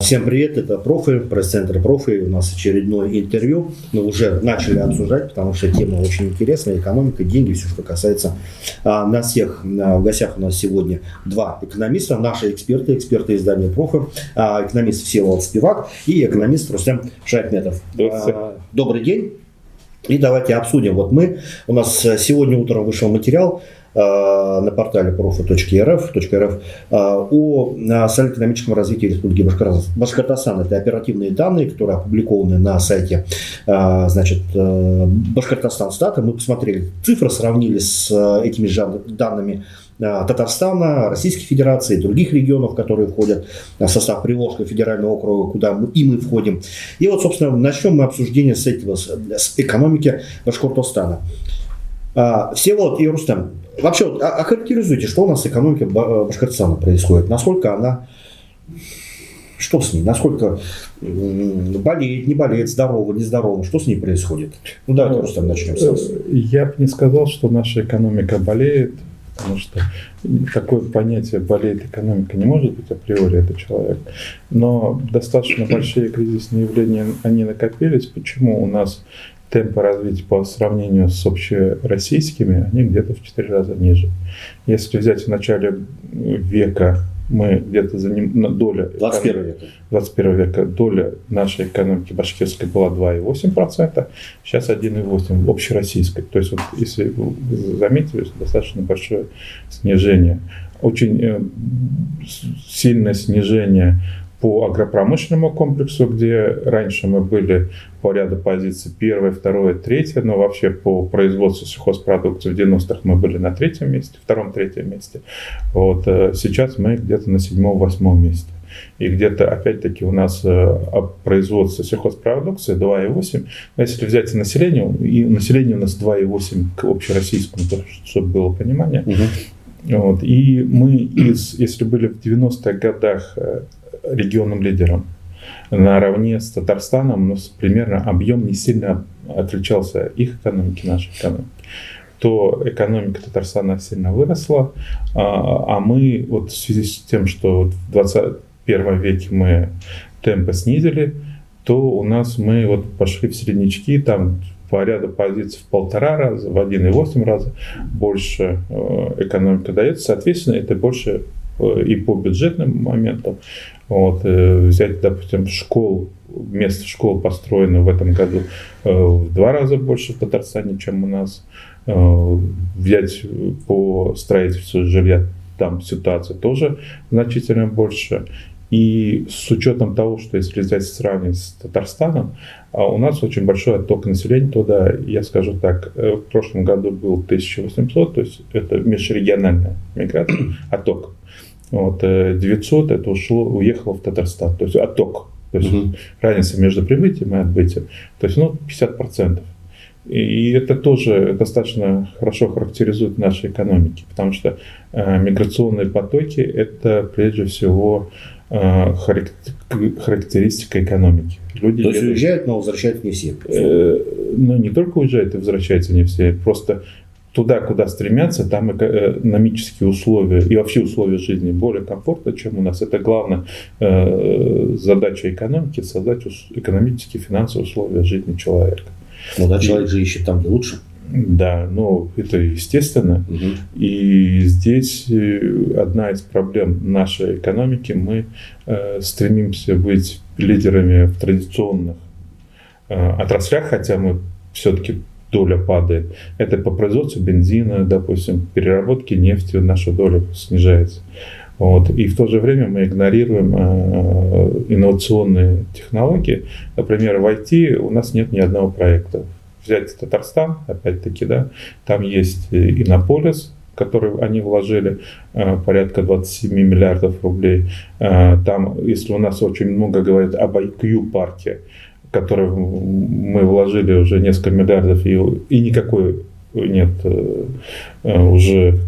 Всем привет, это Профи, пресс-центр Профи. У нас очередное интервью. Мы уже начали обсуждать, потому что тема очень интересная. Экономика, деньги, все, что касается а, нас всех. А, в гостях у нас сегодня два экономиста, наши эксперты, эксперты издания Профи. А, экономист Всеволод Спивак и экономист Рустем Шахметов. А, добрый день. И давайте обсудим. Вот мы, у нас сегодня утром вышел материал на портале profu.rf.rf э, о социально-экономическом развитии Республики Башкортостан. Это оперативные данные, которые опубликованы на сайте э, значит, Башкортостан Стата. Мы посмотрели цифры, сравнили с этими же данными Татарстана, Российской Федерации, других регионов, которые входят в состав Приволжского федерального округа, куда мы, и мы входим. И вот, собственно, начнем мы обсуждение с этого, с экономики Башкортостана. Всеволод и Рустам, Вообще, вот, а, охарактеризуйте, что у нас с экономикой э, Башкортостана происходит, насколько она, что с ней, насколько болеет, не болеет, здорово, нездорово, что с ней происходит? Ну давайте ну, просто начнем с вас. Э, я бы не сказал, что наша экономика болеет, потому что такое понятие болеет экономика не может быть априори это человек. Но достаточно большие кризисные явления, они накопились. Почему у нас темпы развития по сравнению с общероссийскими, они где-то в 4 раза ниже. Если взять в начале века мы где-то за ним доля 21 века. 21 века доля нашей экономики башкирской была 2,8%, сейчас 1,8% общероссийской. То есть, вот, если вы заметили, достаточно большое снижение. Очень э, сильное снижение по агропромышленному комплексу, где раньше мы были по ряду позиций первое, второе, третье, но вообще по производству сельхозпродукции в 90-х мы были на третьем месте, втором, третьем месте. Вот э, сейчас мы где-то на седьмом, восьмом месте. И где-то, опять-таки, у нас э, производство сельхозпродукции 2,8. Но если взять население, и население у нас 2,8 к общероссийскому, чтобы было понимание. Угу. Вот. И мы из, если были в 90-х годах э, регионным лидером. Наравне с Татарстаном, но примерно объем не сильно отличался их экономики, нашей экономики то экономика Татарстана сильно выросла, а, а мы вот в связи с тем, что в 21 веке мы темпы снизили, то у нас мы вот пошли в среднячки, там по ряду позиций в полтора раза, в 1,8 раза больше э, экономика дается. Соответственно, это больше и по бюджетным моментам, вот, э, взять, допустим, школ, место школ построено в этом году э, в два раза больше в Татарстане, чем у нас. Э, взять по строительству жилья, там ситуация тоже значительно больше. И с учетом того, что если взять сравнить с Татарстаном, а у нас очень большой отток населения туда, я скажу так, в прошлом году был 1800, то есть это межрегиональная миграция, отток. Вот, 900 э, это ушло, уехало в Татарстан, то есть отток. То есть угу. разница между прибытием и отбытием. То есть ну, 50%. И это тоже достаточно хорошо характеризует наши экономики, потому что э, миграционные потоки – это прежде всего э, характеристика экономики. Люди То есть уезжают, но возвращаются не все? Э, ну, не только уезжают и возвращаются не все, просто туда, куда стремятся, там экономические условия и вообще условия жизни более комфортно, чем у нас. Это главная э, задача экономики – создать экономические, финансовые условия жизни человека. Ну да, человек же ищет там, где лучше. Да, ну это естественно. Угу. И здесь э, одна из проблем нашей экономики. Мы э, стремимся быть лидерами в традиционных э, отраслях, хотя мы все-таки доля падает. Это по производству бензина, допустим, переработки нефти наша доля снижается. Вот. И в то же время мы игнорируем э, инновационные технологии. Например, в IT у нас нет ни одного проекта. Взять Татарстан, опять-таки, да, там есть Иннополис, который они вложили э, порядка 27 миллиардов рублей. Э, там, если у нас очень много говорят об IQ-парке, который мы вложили уже несколько миллиардов, и, и никакой нет э, э, уже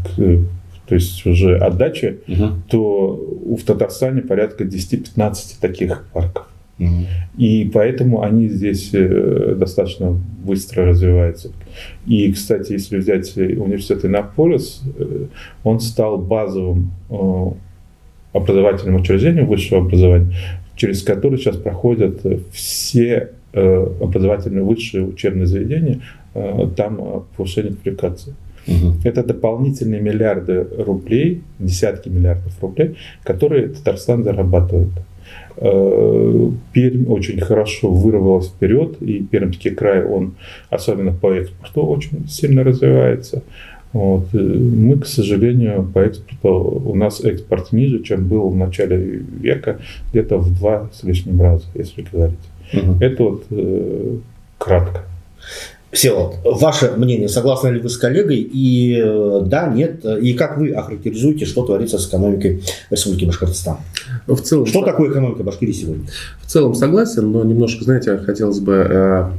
то есть уже отдачи, угу. то в Татарстане порядка 10-15 таких парков. Угу. И поэтому они здесь э, достаточно быстро развиваются. И, кстати, если взять университет Иннополис, он стал базовым образовательным учреждением высшего образования через который сейчас проходят все образовательные высшие учебные заведения, там повышение квалификации. Угу. Это дополнительные миллиарды рублей, десятки миллиардов рублей, которые Татарстан зарабатывает. Э, Пермь очень хорошо вырвалась вперед, и Пермский край, он особенно по экспорту очень сильно развивается. Вот. Э, мы, к сожалению, по экспорту, у нас экспорт ниже, чем был в начале века, где-то в два с лишним раза, если говорить. Угу. Это вот э, кратко. Всеволод, ваше мнение, согласны ли вы с коллегой? И э, да, нет. И как вы охарактеризуете, что творится с экономикой Республики Башкортостан? В целом, что такое экономика Башкирии сегодня? В целом согласен, но немножко, знаете, хотелось бы э,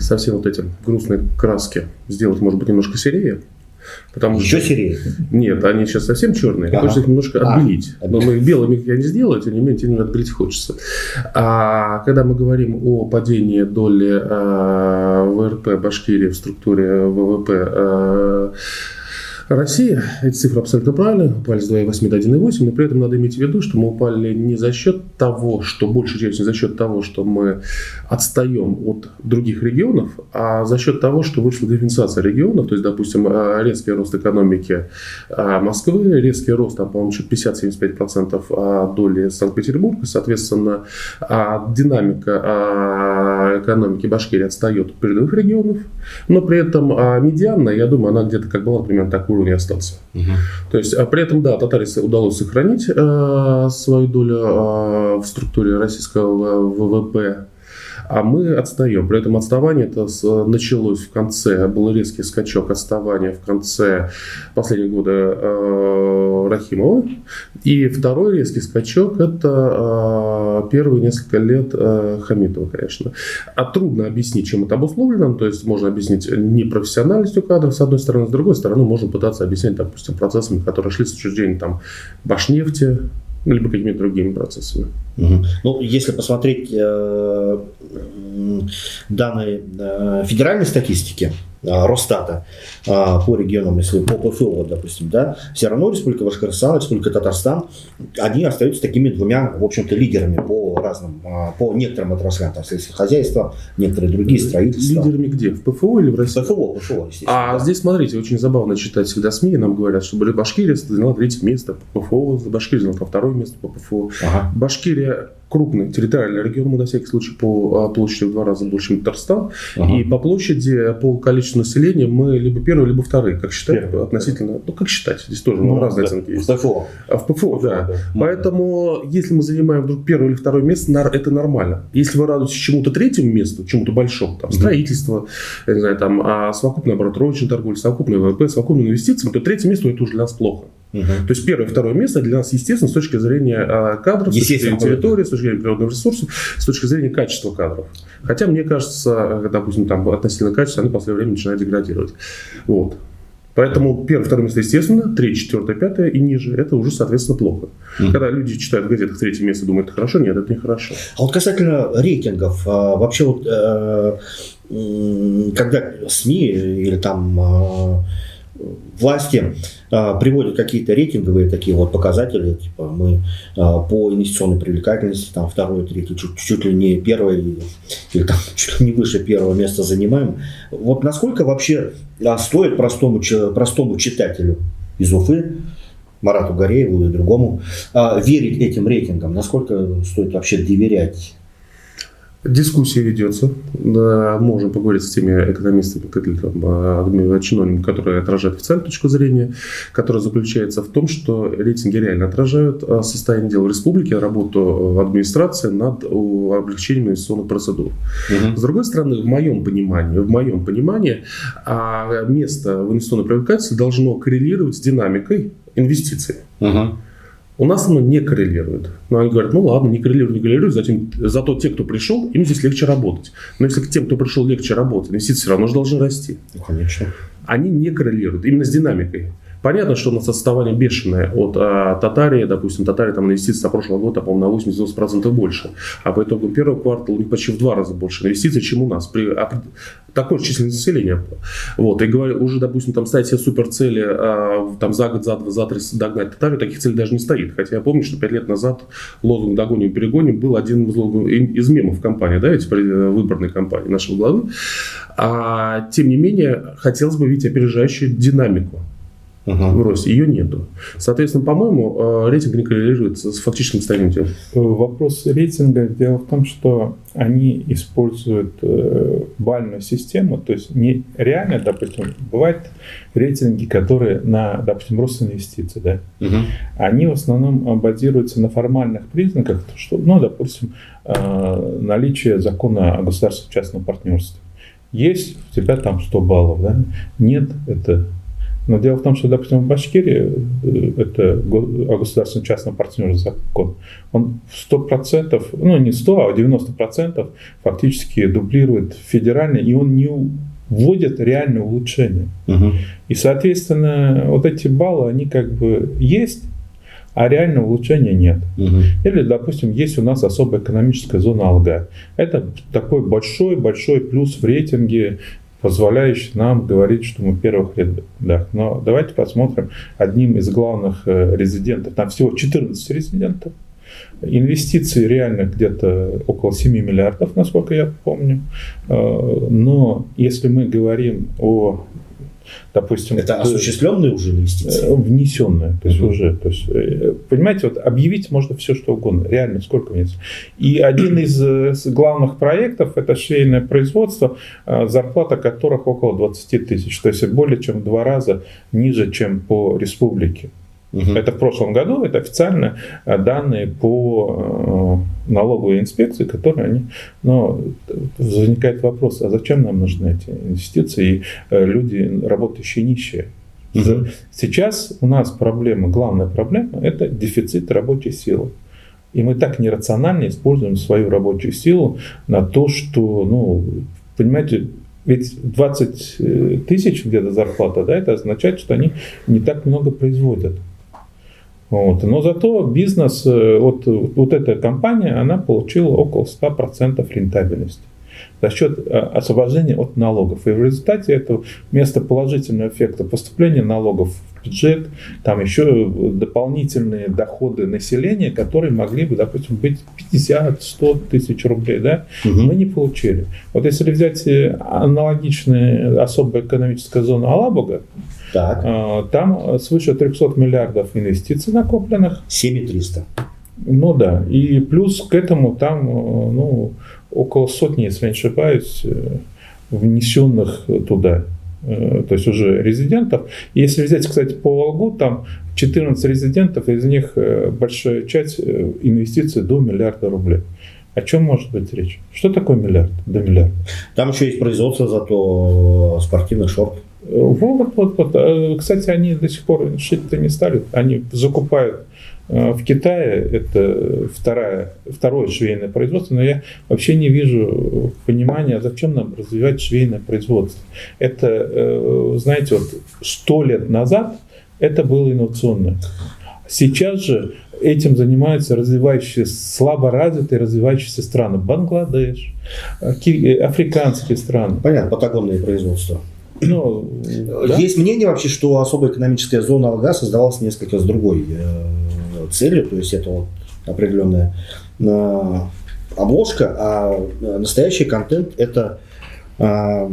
совсем вот эти грустные краски сделать, может быть, немножко серее. Потому Еще что... серее? Нет, они сейчас совсем черные. Ага. Хочется их немножко а, отбелить. Но мы их белыми я не сделаю, тем не менее, тем не менее, отбелить хочется. А когда мы говорим о падении доли а, ВРП Башкирии в структуре ВВП а, Россия, эти цифры абсолютно правильные, упали с 2,8 до 1,8, но при этом надо иметь в виду, что мы упали не за счет того, что большая часть не за счет того, что мы отстаем от других регионов, а за счет того, что вышла дифференциация регионов, то есть, допустим, а, резкий рост экономики а, Москвы, резкий рост, там, по-моему, 50-75% а, доли Санкт-Петербурга, соответственно, динамика экономики Башкирии отстает от передовых регионов, но при этом медианная, я думаю, она где-то как была примерно такой уровне остаться. Угу. То есть, а при этом, да, татарисы удалось сохранить э, свою долю э, в структуре российского ВВП а мы отстаем. При этом отставание это началось в конце, был резкий скачок отставания в конце последнего года э, Рахимова. И второй резкий скачок это э, первые несколько лет э, Хамитова, конечно. А трудно объяснить, чем это обусловлено. То есть можно объяснить непрофессиональностью кадров, с одной стороны, с другой стороны, можно пытаться объяснить, допустим, процессами, которые шли с учреждения там, Башнефти, либо какими-то другими процессами. Ну, если посмотреть э, данные э, федеральной статистики, Росстата э, по регионам, если по ПФО, допустим, да, все равно Республика Башкортостан, Республика Татарстан, они остаются такими двумя, в общем-то, лидерами по разным, э, по некоторым отраслям, там, сельское хозяйство, некоторые другие строительства. Лидерами где? В ПФО или в России? ПФО, ПФО, естественно. А да. здесь, смотрите, очень забавно читать всегда СМИ, нам говорят, что Башкирия заняла третье место по ПФО, Башкирия заняла второе место по ПФО. Ага. Башкирия крупный территориальный регион, мы на всякий случай по а, площади в два раза больше, чем Татарстан. Ага. И по площади, по количеству населения мы либо первые, либо вторые, как считать, Первый, относительно, ну как считать, здесь тоже ну, разные да. оценки есть. В ПФО. А в ПФО, да. да. Поэтому, если мы занимаем вдруг первое или второе место, это нормально. Если вы радуетесь чему-то третьему месту, чему-то большому, там, строительство, я не знаю, там, а совокупный оборот розничной торговли, совокупный ВВП, совокупные инвестиции, то третье место это уже для нас плохо. Угу. То есть первое и второе место для нас, естественно, с точки зрения а, кадров, с точки зрения территории, с точки зрения природных ресурсов, с точки зрения качества кадров. Хотя, мне кажется, допустим, там относительно качества, они в последнее время начинают деградировать. Вот. Поэтому первое, второе место, естественно, третье, четвертое, пятое и ниже, это уже, соответственно, плохо. Mm-hmm. Когда люди читают в газетах третье место, думают, это хорошо, нет, это не хорошо. А вот касательно рейтингов, а, вообще вот э, когда СМИ или там а, власти а, приводят какие-то рейтинговые такие вот показатели, типа мы а, по инвестиционной привлекательности там второе, третье, чуть, чуть ли не первое или там чуть ли не выше первого места занимаем. Вот насколько вообще а, стоит простому, простому читателю из Уфы Марату Горееву и другому, а, верить этим рейтингам? Насколько стоит вообще доверять Дискуссия ведется. Да, можем поговорить с теми экономистами, там, чиновниками, которые отражают официальную точку зрения, которая заключается в том, что рейтинги реально отражают а, состояние дел в республике, работу администрации над облегчением инвестиционных процедур. Угу. С другой стороны, в моем понимании, в моем понимании, а, место в инвестиционной привлекательности должно коррелировать с динамикой инвестиций. Угу. У нас оно не коррелирует. Но они говорят, ну ладно, не коррелирует, не коррелирует, затем, зато те, кто пришел, им здесь легче работать. Но если к тем, кто пришел, легче работать, инвестиции все равно же должны расти. Ну, конечно. Они не коррелируют именно с динамикой. Понятно, что у нас отставание бешеное от а, Татарии, допустим, Татария там инвестиции за прошлого года, по-моему, на 80% больше, а по итогам первого квартала у них почти в два раза больше инвестиций, чем у нас. При, а, такое численность населения. Вот, и говорю, уже, допустим, там ставить себе суперцели, а, там за год, за два, за три догнать Татарию, таких целей даже не стоит. Хотя я помню, что пять лет назад лозунг «догоним, перегоним» был один из, из мемов компании, да, ведь выборной компании нашего главы. А, тем не менее, хотелось бы видеть опережающую динамику в росте. Ее нету. Соответственно, по-моему, э, рейтинг не коррелирует с фактическим состоянием дел. Вопрос рейтинга. Дело в том, что они используют э, бальную систему, то есть не реально, допустим, бывают рейтинги, которые на, допустим, рост инвестиций, да, угу. они в основном базируются на формальных признаках, что, ну, допустим, э, наличие закона о государственном частном партнерстве. Есть у тебя там 100 баллов, да? Нет, это но дело в том, что, допустим, в Башкирии, э, это о государственном частном партнерстве закон, он 100%, ну не 100, а 90% фактически дублирует федеральный, и он не вводит реальное улучшение. Угу. И, соответственно, вот эти баллы, они как бы есть, а реального улучшения нет. Угу. Или, допустим, есть у нас особая экономическая зона Алга. Это такой большой-большой плюс в рейтинге позволяющий нам говорить, что мы в первых рядах. Но давайте посмотрим одним из главных э, резидентов. Там всего 14 резидентов. Инвестиции реально где-то около 7 миллиардов, насколько я помню. Э, но если мы говорим о допустим... Это осуществленные уже инвестиции? Э, внесенные, то есть угу. уже. То есть, э, понимаете, вот объявить можно все, что угодно. Реально, сколько внесено. И один из э, главных проектов – это швейное производство, зарплата которых около 20 тысяч. То есть более чем в два раза ниже, чем по республике. Угу. Это в прошлом году, это официально э, данные по э, налоговой инспекции, которые они... Но возникает вопрос, а зачем нам нужны эти инвестиции и э, люди, работающие нищие? Угу. Сейчас у нас проблема, главная проблема, это дефицит рабочей силы. И мы так нерационально используем свою рабочую силу на то, что, ну, понимаете, ведь 20 тысяч где-то зарплата, да, это означает, что они не так много производят. Вот. Но зато бизнес, э, вот, вот эта компания, она получила около 100% рентабельности за счет э, освобождения от налогов. И в результате этого вместо положительного эффекта поступления налогов в бюджет, там еще дополнительные доходы населения, которые могли бы, допустим, быть 50-100 тысяч рублей, да, угу. мы не получили. Вот если взять э, аналогичную особая экономическая зона Алабуга, так. А, там свыше 300 миллиардов инвестиций накопленных. 7300. Ну да. И плюс к этому там э, ну, около сотни, если не ошибаюсь, э, внесенных туда э, то есть уже резидентов. Если взять, кстати, по Волгу, там 14 резидентов, из них большая часть инвестиций до миллиарда рублей. О чем может быть речь? Что такое миллиард до миллиарда? Там еще есть производство зато спортивных шорт. Вот, вот, вот. Э, кстати, они до сих пор шить-то не стали. Они закупают э, в Китае, это вторая, второе швейное производство, но я вообще не вижу понимания, зачем нам развивать швейное производство. Это, э, знаете, вот сто лет назад это было инновационно. Сейчас же этим занимаются развивающиеся, слабо развитые развивающиеся страны. Бангладеш, африканские страны. Понятно, патагонные производства. Ну, да? Есть мнение вообще, что особая экономическая зона Алга создавалась несколько с другой э, целью, то есть это вот определенная э, обложка, а настоящий контент это э,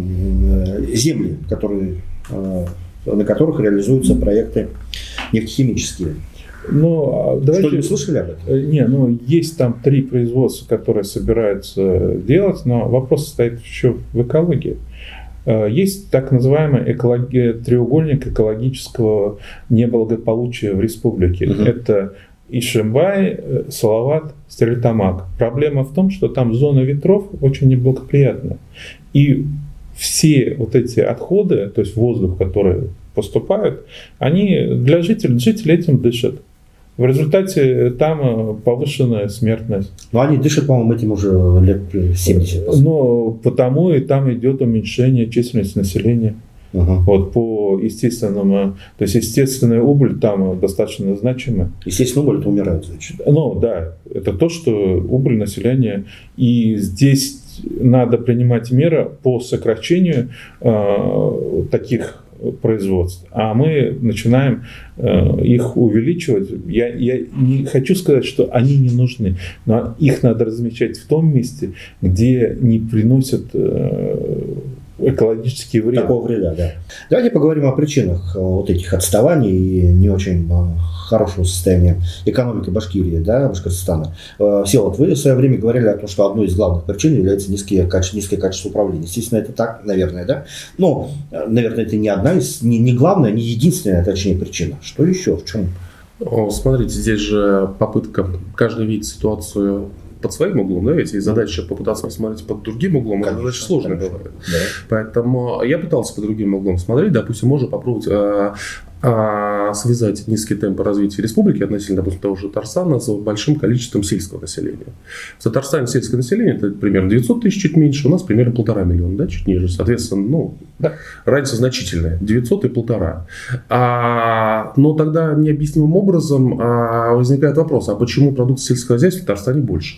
земли, которые, э, на которых реализуются проекты нефтехимические. Ну, а давайте... Что, не слышали об этом? Э, не, ну, есть там три производства, которые собираются делать, но вопрос стоит еще в экологии. Э, есть так называемый экологи... треугольник экологического неблагополучия в республике. Угу. Это Ишимбай, э, Салават, Стерлитамак. Проблема в том, что там зона ветров очень неблагоприятна. И все вот эти отходы, то есть воздух, который поступают, они для жителей, жители этим дышат. В результате там э, повышенная смертность. Но они дышат, по-моему, этим уже лет 70. Но потому и там идет уменьшение численности населения. Uh-huh. Вот по естественному, то есть естественная убыль там достаточно значима. Естественная убыль это умирает, значит. Ну да, это то, что убыль населения. И здесь надо принимать меры по сокращению э, таких производств, а мы начинаем э, их увеличивать. Я, я не хочу сказать, что они не нужны, но их надо размещать в том месте, где не приносят э, экологический вред. Такого вреда, да. Давайте поговорим о причинах э, вот этих отставаний и не очень э, хорошего состояния экономики Башкирии, да, Башкортостана. Э, все, вот вы в свое время говорили о том, что одной из главных причин является низкие, каче, низкое качество управления. Естественно, это так, наверное, да? Но, наверное, это не одна из, не, не главная, не единственная, точнее, причина. Что еще? В чем? Смотрите, здесь же попытка каждый видеть ситуацию под своим углом, да, ведь и задача попытаться посмотреть под другим углом, конечно, это задача сложная бывает. Да. Поэтому я пытался под другим углом смотреть, допустим, можно попробовать а, а, связать низкий темп развития республики относительно, допустим, того же Татарстана с большим количеством сельского населения. В Татарстане сельское население это примерно 900 тысяч, чуть меньше, у нас примерно полтора миллиона, да, чуть ниже. Соответственно, ну, да, разница значительная, 900 и полтора. А, но тогда необъяснимым образом а, возникает вопрос, а почему продукция сельского хозяйства в Татарстане больше?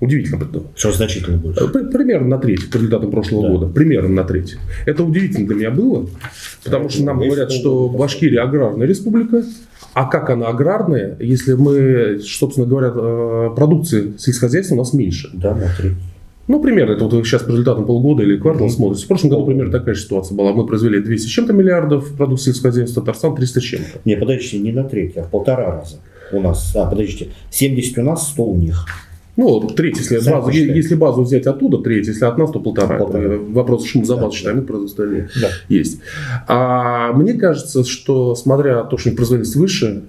Удивительно. Что значительно больше? Примерно на треть по результатам прошлого да. года. Примерно на треть. Это удивительно для меня было, потому что нам говорят, что Башкирия аграрная республика, а как она аграрная, если мы, собственно говоря, э, продукции сельскохозяйства у нас меньше? Да, на треть. Ну, примерно, это вот сейчас по результатам полгода или квартала mm-hmm. смотрите. В прошлом году примерно такая же ситуация была. Мы произвели 200 с чем-то миллиардов продукции сельскохозяйства, Татарстан 300 с чем-то. Не, подождите, не на треть, а в полтора раза у нас. А, подождите, 70 у нас, 100 у них. Ну, треть, если, базу, если базу взять оттуда, треть, если от нас, то полтора. полтора. вопрос шум за базу да, считаем, да. остальные да. есть. А мне кажется, что смотря то, что производительность выше,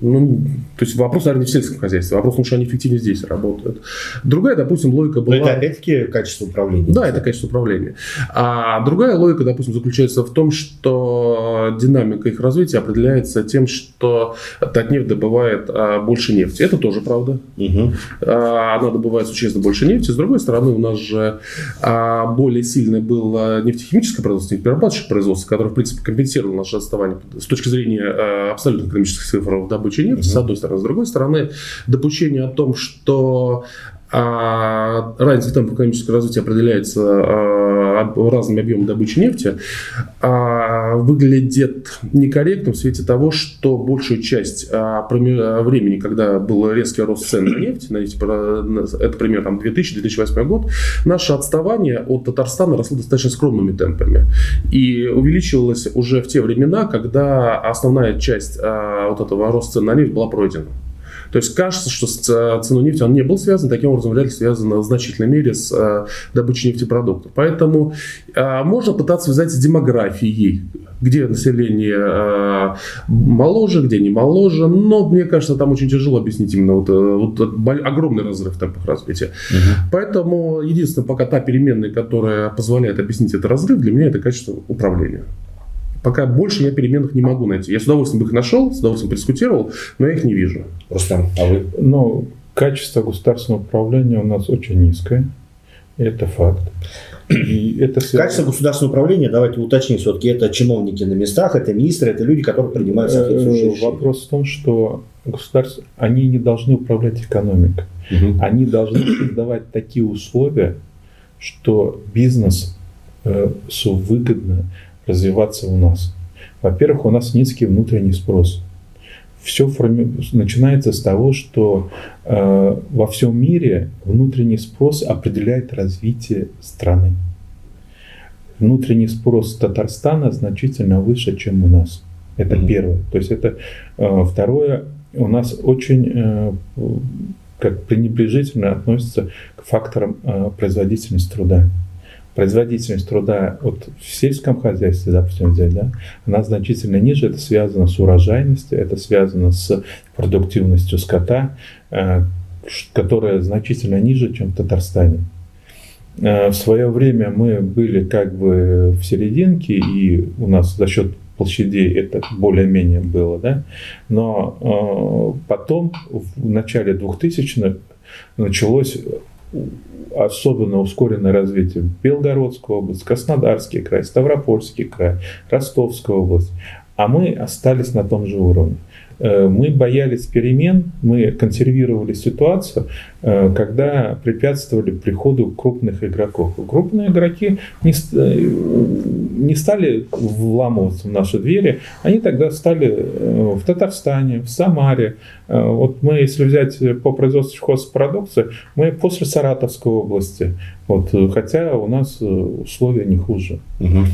ну, то есть вопрос, наверное, не в сельском хозяйстве, вопрос, потому что они эффективнее здесь работают. Другая, допустим, логика была... Но это опять-таки качество управления. Да, это качество управления. А другая логика, допустим, заключается в том, что динамика их развития определяется тем, что Татнефть добывает а, больше нефти. Это тоже правда. Угу. А, она добывает существенно больше нефти. С другой стороны, у нас же а, более сильное было нефтехимическое производство, нефтеперерабатывающее производство, которое, в принципе, компенсировало наше отставание с точки зрения а, абсолютно экономических цифр добычи нефти, угу. с одной стороны. С другой стороны, допущение о том, что а разница темпа экономического развития определяется а, разными объемами добычи нефти, а, выглядит некорректным в свете того, что большую часть а, времени, когда был резкий рост цен на нефть, на нефть это примерно там, 2000-2008 год, наше отставание от Татарстана росло достаточно скромными темпами. И увеличивалось уже в те времена, когда основная часть вот этого роста цен на нефть была пройдена. То есть кажется, что с э, ценой нефти он не был связан, таким образом вряд ли связан в значительной мере с э, добычей нефтепродуктов. Поэтому э, можно пытаться связать с демографией, где население моложе, где не моложе, но мне кажется, там очень тяжело объяснить именно вот, вот огромный разрыв в темпах развития. Угу. Поэтому единственная пока та переменная, которая позволяет объяснить этот разрыв, для меня это качество управления. Пока больше я переменных не могу найти. Я с удовольствием бы их нашел, с удовольствием подискутировал, но я их не вижу. Рустам, а вы? Ну, качество государственного управления у нас очень низкое. Это факт. И это связано... Качество государственного управления, давайте уточним, все-таки это чиновники на местах, это министры, это люди, которые принимают соответствующие э, решения. Вопрос в том, что государство, они не должны управлять экономикой. Угу. Они должны создавать такие условия, что бизнес э, выгодно развиваться у нас. Во-первых, у нас низкий внутренний спрос. Все форми... начинается с того, что э, во всем мире внутренний спрос определяет развитие страны. Внутренний спрос Татарстана значительно выше, чем у нас. Это mm-hmm. первое. То есть это э, второе. У нас очень э, как пренебрежительно относится к факторам э, производительности труда производительность труда вот в сельском хозяйстве, допустим, взять, да, она значительно ниже. Это связано с урожайностью, это связано с продуктивностью скота, э, которая значительно ниже, чем в Татарстане. Э, в свое время мы были как бы в серединке, и у нас за счет площадей это более-менее было, да, но э, потом в начале 2000-х началось особенно ускоренное развитие Белгородской области, Краснодарский край, Ставропольский край, Ростовская область. А мы остались на том же уровне. Э, мы боялись перемен, мы консервировали ситуацию, э, когда препятствовали приходу крупных игроков. Крупные игроки не, э, не стали вламываться в наши двери, они тогда стали в Татарстане, в Самаре. Вот мы, если взять по производству сельхозпродукции, мы после Саратовской области, вот, хотя у нас условия не хуже. Угу.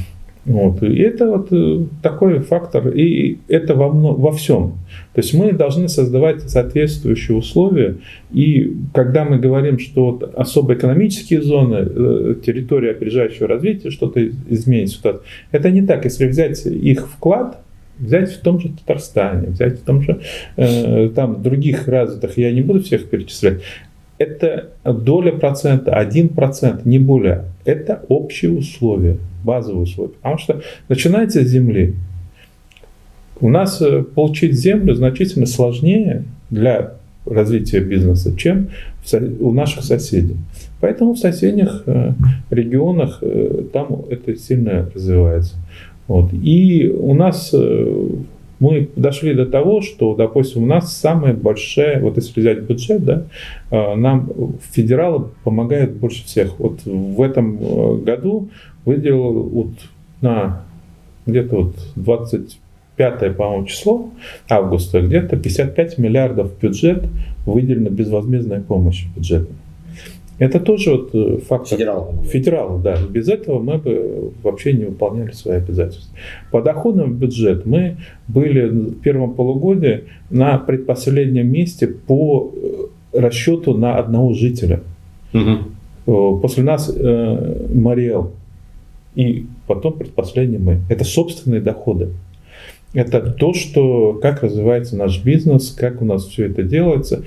Вот. И это вот э, такой фактор, и это во, во всем. То есть мы должны создавать соответствующие условия, и когда мы говорим, что вот особо экономические зоны, э, территория опережающего развития, что-то изменит ситуацию, это не так. Если взять их вклад, взять в том же Татарстане, взять в том же, э, там, других развитых, я не буду всех перечислять, это доля процента, один процент, не более. Это общие условия базовые условия. Потому что начинается с земли. У нас э, получить землю значительно сложнее для развития бизнеса, чем у наших соседей. Поэтому в соседних э, регионах э, там это сильно развивается. Вот. И у нас мы дошли до того, что, допустим, у нас самая большая, вот если взять бюджет, да, нам федералы помогают больше всех. Вот в этом году выделил вот на где-то вот 25 по-моему, число августа, где-то 55 миллиардов бюджет выделено безвозмездная помощь бюджетная. Это тоже вот э, фактор. Федерал. Федерал, да. Без этого мы бы вообще не выполняли свои обязательства. По доходам в бюджет мы были в первом полугодии на предпоследнем месте по э, расчету на одного жителя. Угу. После нас э, Мариэл и потом предпоследний мы. Это собственные доходы. Это то, что, как развивается наш бизнес, как у нас все это делается.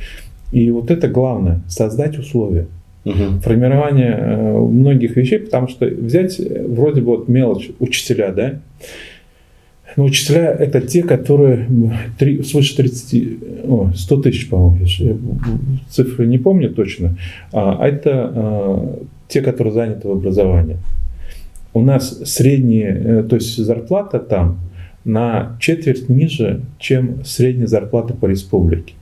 И вот это главное, создать условия. Угу. Формирование э, многих вещей, потому что взять э, вроде бы вот мелочь, учителя, да, но учителя это те, которые 3, свыше 30, о, 100 тысяч, по-моему, цифры не помню точно, а это а, те, которые заняты в образовании у нас средняя, то есть зарплата там на четверть ниже, чем средняя зарплата по республике.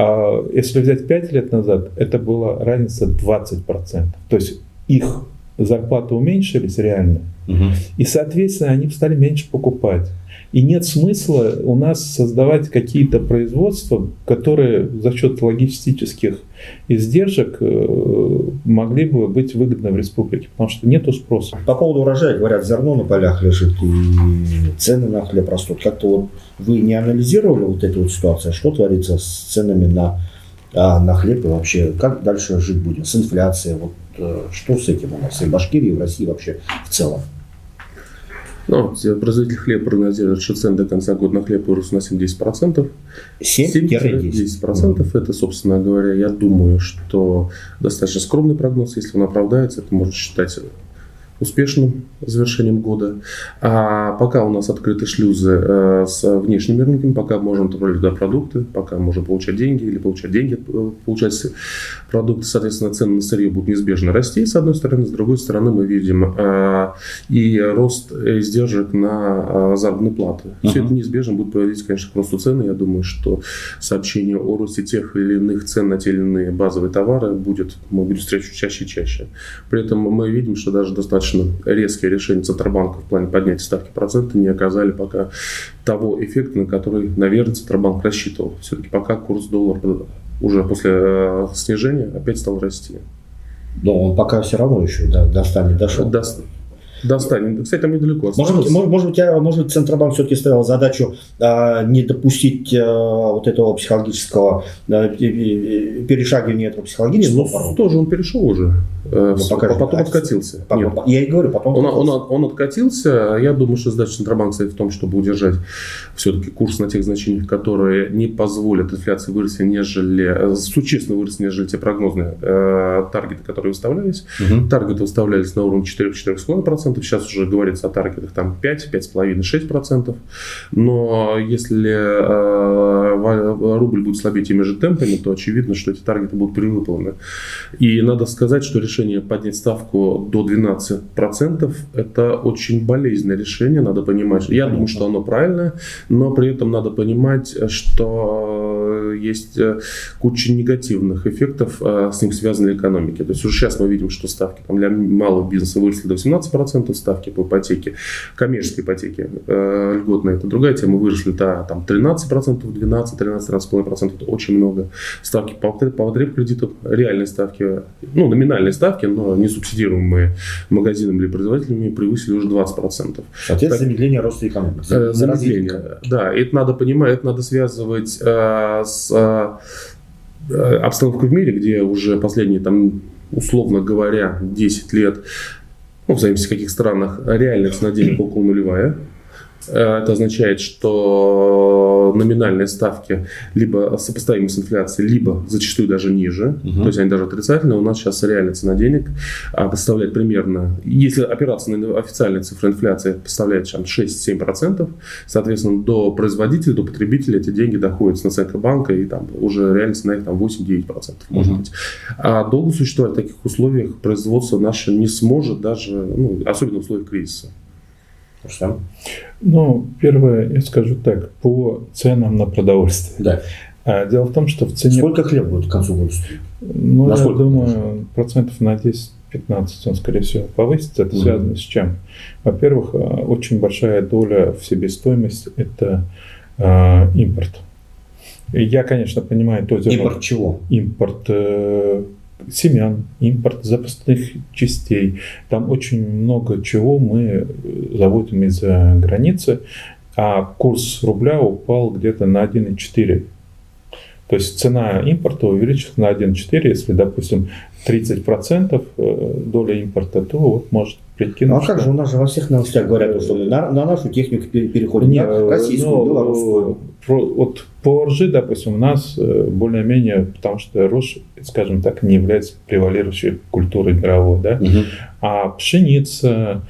А если взять 5 лет назад, это была разница 20%. То есть их зарплаты уменьшились реально, угу. и, соответственно, они стали меньше покупать. И нет смысла у нас создавать какие-то производства, которые за счет логистических издержек э, могли бы быть выгодны в республике, потому что нет спроса. По поводу урожая, говорят, зерно на полях лежит и цены на хлеб растут. Как-то вот вы не анализировали вот эту вот ситуацию, что творится с ценами на, а, на хлеб и вообще, как дальше жить будем, с инфляцией, вот э, что с этим у нас и в Башкирии, и в России вообще в целом? Ну, производитель хлеба прогнозирует, что цены до конца года на хлеб вырастут на 7-10%. 7-10%. Это, собственно говоря, я думаю, что достаточно скромный прогноз. Если он оправдается, это можно считать успешным завершением года. А пока у нас открыты шлюзы э, с внешними рынками, пока можем отправлять туда продукты, пока можем получать деньги или получать деньги, э, получать продукты, соответственно, цены на сырье будут неизбежно расти, с одной стороны. С другой стороны, мы видим э, и рост издержек на заработные платы. Uh-huh. Все это неизбежно будет приводить, конечно, к росту цены. Я думаю, что сообщение о росте тех или иных цен на те или иные базовые товары будет, мы будем встречать чаще и чаще. При этом мы видим, что даже достаточно достаточно резкие решения Центробанка в плане поднятия ставки процента не оказали пока того эффекта, на который, наверное, Центробанк рассчитывал. Все-таки пока курс доллара уже после э, снижения опять стал расти. Но он пока все равно еще до, до 100 не дошел. До, достанет. Кстати, там недалеко Может, может, может, быть, может быть, Центробанк все-таки ставил задачу а, не допустить а, вот этого психологического а, перешагивания этого психологического. Ну, тоже он перешел уже. Ну, пока потом откатился. Потом, Нет. Я и говорю, потом он, он, он откатился. Я думаю, что задача Центробанка стоит в том, чтобы удержать все-таки курс на тех значениях, которые не позволят инфляции вырасти, нежели существенно вырасти, нежели те прогнозные э, таргеты, которые выставлялись. Угу. Таргеты выставлялись на уровне 4-4,5%. 10%, сейчас уже говорится о таргетах там 5, 5,5-6%. Но если э, рубль будет слабеть теми же темпами, то очевидно, что эти таргеты будут перевыполнены. И надо сказать, что решение поднять ставку до 12% это очень болезненное решение, надо понимать. Я думаю, что оно правильное, но при этом надо понимать, что есть э, куча негативных эффектов э, с ним связанной экономики. То есть уже сейчас мы видим, что ставки там, для малого бизнеса выросли до 18% ставки по ипотеке, коммерческой ипотеке э, льготная, это другая тема, выросли до там, 13%, 12, 13, 13,5%, это очень много. Ставки по, по потреб реальные ставки, ну, номинальные ставки, но не субсидируемые магазинами или производителями, превысили уже 20%. Соответственно, так, замедление роста экономики. Э, замедление, да, это надо понимать, это надо связывать э, с э, обстановкой в мире, где уже последние там условно говоря, 10 лет, ну, в зависимости в каких странах, реальная цена денег около нулевая. Э, это означает, что номинальные ставки либо сопоставимы с инфляцией, либо зачастую даже ниже, угу. то есть они даже отрицательные. У нас сейчас реальная цена денег а, представляет примерно, если опираться на официальные цифры инфляции, представляет 6-7%, соответственно, до производителя, до потребителя эти деньги доходят с наценкой банка, и там уже реальная цена их там 8-9% может угу. быть. А долго существовать в таких условиях производство наше не сможет даже, ну, особенно в условиях кризиса. Что? Ну, первое, я скажу так, по ценам на продовольствие. Да. А, дело в том, что в цене... Сколько хлеб будет к концу года Ну, Насколько я думаю, процентов на 10 15 он, скорее всего, повысится. Это mm связано с чем? Во-первых, а, очень большая доля в себестоимости – это э, импорт. Я, конечно, понимаю то зерно... Импорт чего? Импорт э, семян, импорт запасных частей. Там очень много чего мы заводим из-за границы, а курс рубля упал где-то на 1,4. То есть цена импорта увеличилась на 1,4. Если, допустим, 30% э, доля импорта, то вот может прикинуть. Ну а как же, у нас же во всех новостях говорят, что на, на нашу технику переходим, Нет, на российскую, ну, белорусскую. Вот по ржи, допустим, у нас э, более-менее, потому что рожь, скажем так, не является превалирующей культурой мировой, да, угу. а пшеница,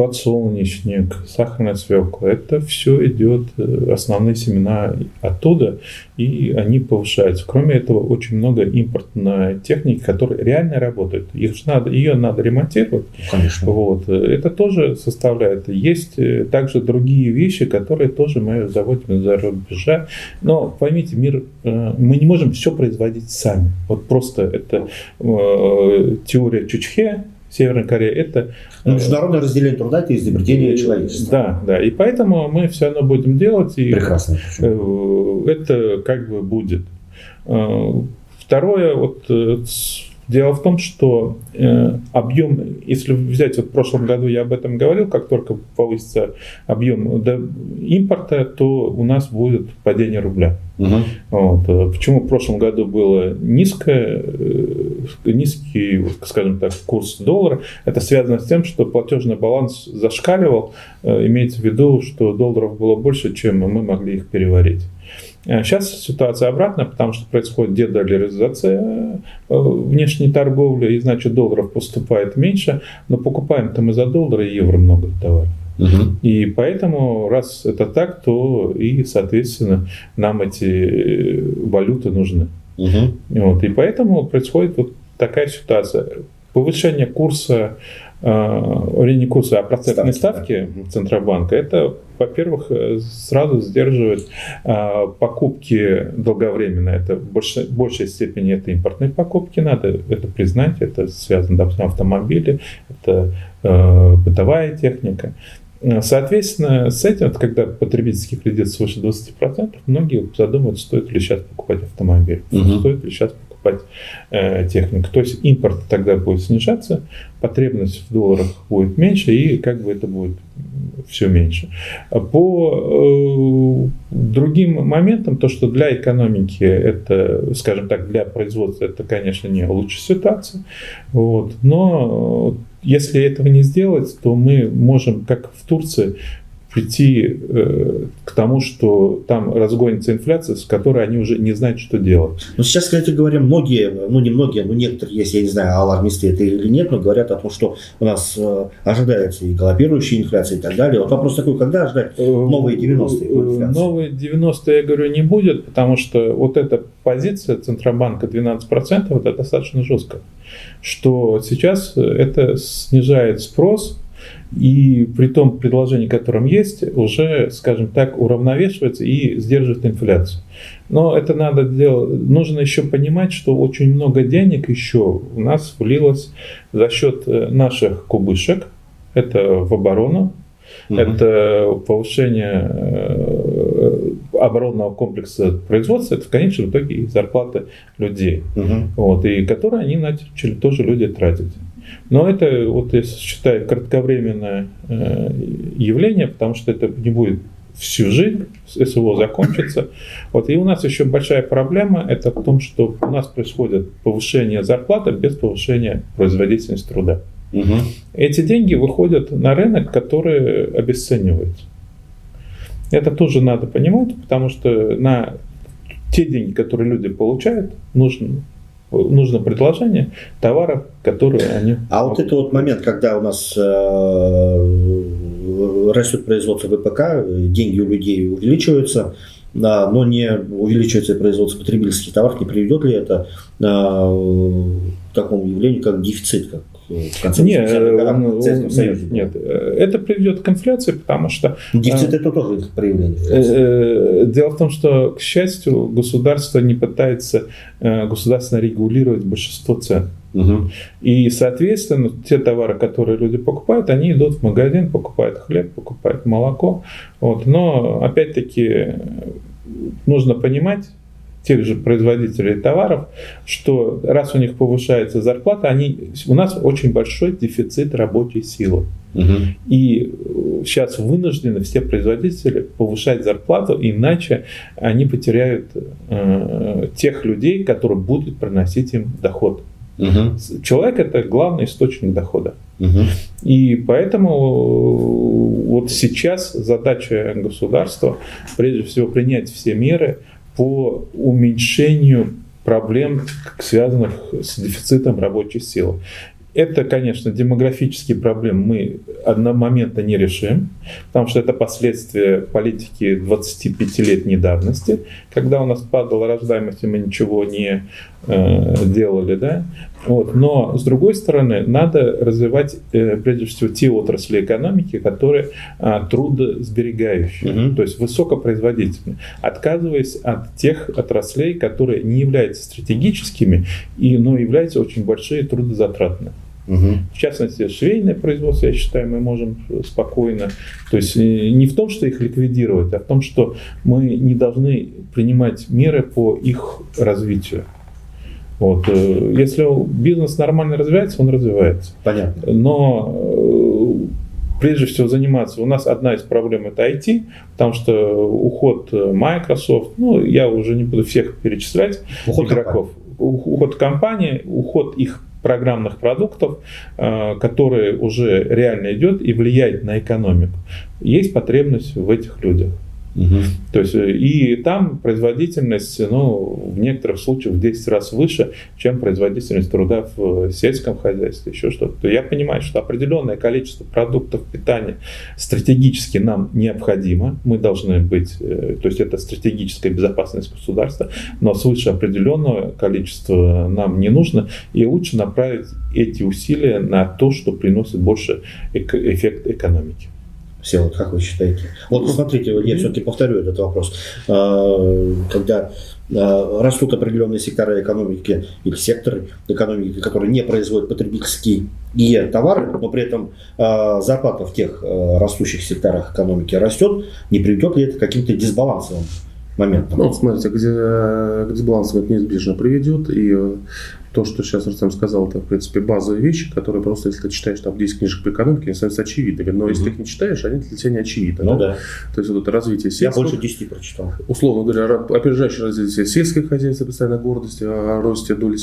подсолнечник, сахарная свекла. Это все идет, э, основные семена оттуда, и они повышаются. Кроме этого, очень много импортной техники, которая реально работает. Их надо, ее надо ремонтировать. Конечно. Вот. Это тоже составляет. Есть э, также другие вещи, которые тоже мы заводим за рубежа. Но поймите, мир, э, мы не можем все производить сами. Вот просто это теория Чучхе, Северная Корея, это... Ну, международное разделение труда – это изобретение человечества. Да, да. И поэтому мы все равно будем делать. И Прекрасно. Э, это как бы будет. Э, второе, вот Дело в том, что э, объем, если взять, вот в прошлом году я об этом говорил, как только повысится объем импорта, то у нас будет падение рубля. Угу. Вот. Почему в прошлом году было низкое, э, низкий, скажем так, курс доллара? Это связано с тем, что платежный баланс зашкаливал, э, имеется в виду, что долларов было больше, чем мы могли их переварить. Сейчас э, ситуация обратная, потому что происходит дедолларизация э, внешней торговли, и значит долларов поступает меньше, но покупаем-то мы за доллары и евро много товаров. Угу. И поэтому, раз это так, то и, соответственно, нам эти э, валюты нужны. Угу. Вот, и поэтому происходит вот такая ситуация. Повышение курса э, не курса, а процентной ставки, ставки Центробанка, это во-первых, э, сразу сдерживает а, покупки долговременно. Это в большей, большей степени это импортные покупки, надо это признать. Это связано, допустим, автомобили, это э, бытовая техника. Соответственно, с этим, когда потребительский кредит свыше 20%, многие задумываются, стоит ли сейчас покупать автомобиль, угу. стоит ли сейчас покупать э, технику. То есть импорт тогда будет снижаться, потребность в долларах будет меньше, и как бы это будет все меньше. По э, другим моментам, то, что для экономики это, скажем так, для производства это, конечно, не лучшая ситуация. Вот. Но если этого не сделать, то мы можем, как в Турции, прийти э, к тому, что там разгонится инфляция, с которой они уже не знают, что делать. Ну, сейчас, кстати говоря, многие, ну не многие, но некоторые есть, я не знаю, алармисты это или нет, но говорят о том, что у нас э, ожидается и галопирующая инфляция и так далее. Вот вопрос такой, когда ждать э, новые 90-е? Э, новые 90-е, я говорю, не будет, потому что вот эта позиция Центробанка 12%, это достаточно жестко. Что сейчас это снижает спрос, и при том предложении, которым есть, уже, скажем так, уравновешивается и сдерживает инфляцию. Но это надо делать, нужно еще понимать, что очень много денег еще у нас влилось за счет э, наших кубышек, это в оборону, угу. это повышение э, оборонного комплекса производства, это в конечном итоге и зарплаты людей, угу. вот, и которые они начали тоже люди тратить. Но это, вот я считаю, кратковременное э, явление, потому что это не будет всю жизнь, СВО закончится. Вот. И у нас еще большая проблема, это в том, что у нас происходит повышение зарплаты без повышения производительности труда. Угу. Эти деньги выходят на рынок, который обесценивается. Это тоже надо понимать, потому что на те деньги, которые люди получают, нужно нужно предложение товаров, которые они... А могут. вот это вот момент, когда у нас э, растет производство ВПК, деньги у людей увеличиваются, да, но не увеличивается производство потребительских товаров, не приведет ли это э, к такому явлению, как дефицит, как в конце нет, в Советском Союзе. Нет, нет, это приведет к инфляции, потому что... Дефицит это тоже проявление. Э, дело в том, что, к счастью, государство не пытается э, государственно регулировать большинство цен. Угу. И, соответственно, те товары, которые люди покупают, они идут в магазин, покупают хлеб, покупают молоко. Вот. Но, опять-таки, нужно понимать, тех же производителей товаров, что раз у них повышается зарплата, они, у нас очень большой дефицит рабочей силы. Угу. И сейчас вынуждены все производители повышать зарплату, иначе они потеряют э, тех людей, которые будут приносить им доход. Угу. Человек это главный источник дохода. Угу. И поэтому вот сейчас задача государства прежде всего принять все меры по уменьшению проблем, связанных с дефицитом рабочей силы. Это, конечно, демографические проблемы мы одномоментно не решим, потому что это последствия политики 25-летней давности, когда у нас падала рождаемость, и мы ничего не э, делали. Да? Вот. Но, с другой стороны, надо развивать, э, прежде всего, те отрасли экономики, которые э, трудосберегающие, угу. то есть высокопроизводительные, отказываясь от тех отраслей, которые не являются стратегическими, и, но являются очень большие трудозатратными. Угу. В частности, швейное производство, я считаю, мы можем спокойно. То есть э, не в том, что их ликвидировать, а в том, что мы не должны принимать меры по их развитию. Вот. Э, если бизнес нормально развивается, он развивается. Понятно. Но э, прежде всего заниматься. У нас одна из проблем это IT, потому что уход Microsoft, ну, я уже не буду всех перечислять, уход игроков. Компании. Уход компании, уход их программных продуктов, э, который уже реально идет и влияет на экономику. Есть потребность в этих людях. Угу. То есть, э, и там производительность ну, в некоторых случаях в 10 раз выше, чем производительность труда в сельском хозяйстве, еще что-то. То я понимаю, что определенное количество продуктов питания стратегически нам необходимо. Мы должны быть, э, то есть это стратегическая безопасность государства, но свыше определенного количества нам не нужно. И лучше направить эти усилия на то, что приносит больше эффект экономики. Все, вот как вы считаете? Вот посмотрите, я все-таки повторю этот вопрос. А, когда а, растут определенные сектора экономики или секторы экономики, которые не производят потребительские товары, но при этом а, зарплата в тех растущих секторах экономики растет, не приведет ли это к каким-то дисбалансовым моментам? Ну, смотрите, где, к дисбалансам это неизбежно приведет. И то, что сейчас Артем сказал, это, в принципе, базовые вещи, которые просто, если ты читаешь там 10 книжек по экономике, они становятся очевидными. Но угу. если ты их не читаешь, они для тебя не очевидны. Ну да. да. То есть вот это развитие сельского... Я больше 10 прочитал. Условно говоря, опережающее развитие сельского хозяйства, постоянная гордость о росте доли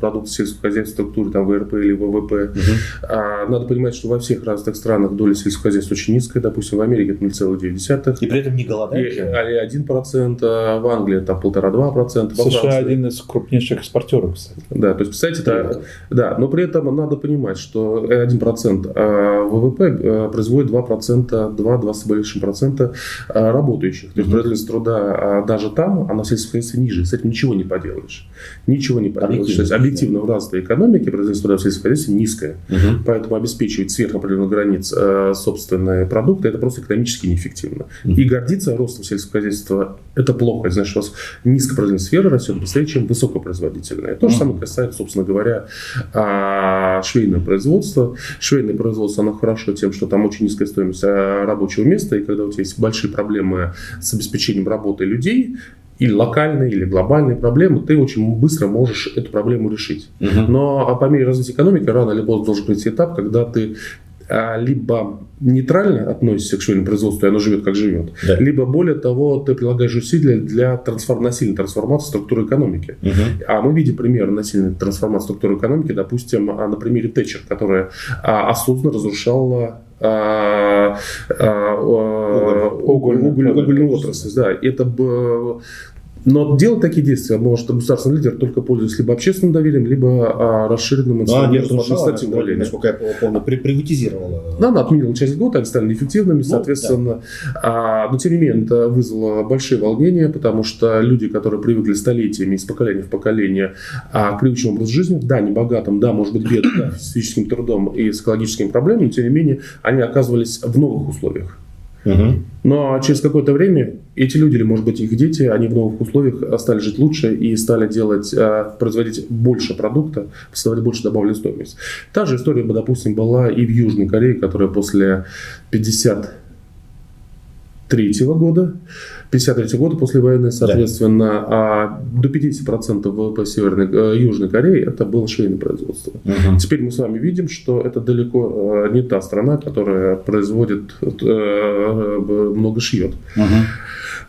продуктов сельского хозяйства, структуре там ВРП или ВВП. Угу. А, надо понимать, что во всех разных странах доля сельского хозяйства очень низкая. Допустим, в Америке это 0,9. И при этом не голодает? И, а 1%, а в Англии там 1,5-2%. США один из крупнейших экспортеров, кстати. Да, то есть, представляете, это, да, но при этом надо понимать, что 1% а ВВП а, производит 2%, 2-2 с большим процента работающих. То есть, производительность труда даже там, она в сельском хозяйстве ниже. С этим ничего не поделаешь. Ничего не поделаешь. Объективно, то есть, объективно в развитой экономике производительность труда в сельском хозяйстве низкая. Угу. Поэтому обеспечивать сверх определенных границ собственные продукты, это просто экономически неэффективно. Угу. И гордиться ростом сельского хозяйства – это плохо. Значит, у вас низкопроизводительная сфера растет быстрее, чем высокопроизводительная. То же самое касается, собственно говоря, а, швейного производства. Швейное производство, оно хорошо тем, что там очень низкая стоимость а, рабочего места, и когда у тебя есть большие проблемы с обеспечением работы людей, или локальные, или глобальные проблемы, ты очень быстро можешь эту проблему решить. Угу. Но по мере развития экономики рано или поздно должен прийти этап, когда ты а, либо нейтрально относишься к швейному производству, и оно живет как живет, да. либо более того, ты прилагаешь усилия для трансформ... насильной трансформации структуры экономики. Угу. А мы видим пример насильной трансформации структуры экономики, допустим, а, на примере Тэтчер, которая а, осознанно разрушала а, а, угольную, уголь, угольную отрасль. Да, это но делать такие действия может государственный лидер только пользуясь либо общественным доверием, либо а, расширенным инструментом административного давления. Насколько я помню, при, приватизировала. Да, она отменила часть года, они стали неэффективными, ну, соответственно. Да. А, но тем не менее, это вызвало большие волнения, потому что люди, которые привыкли столетиями из поколения в поколение а, к привычному образу жизни, да, не богатым, да, может быть, бедным, да, с физическим трудом и с экологическими проблемами, но тем не менее, они оказывались в новых условиях. Но через какое-то время эти люди, или, может быть, их дети, они в новых условиях стали жить лучше и стали делать, э, производить больше продукта, создавать больше добавленной стоимости. Та же история, допустим, была и в Южной Корее, которая после 53 года 53 года после войны, соответственно, да. а до 50% ВВП Северной, э, Южной Кореи это было швейное производство. Угу. Теперь мы с вами видим, что это далеко э, не та страна, которая производит э, много шьет. Угу.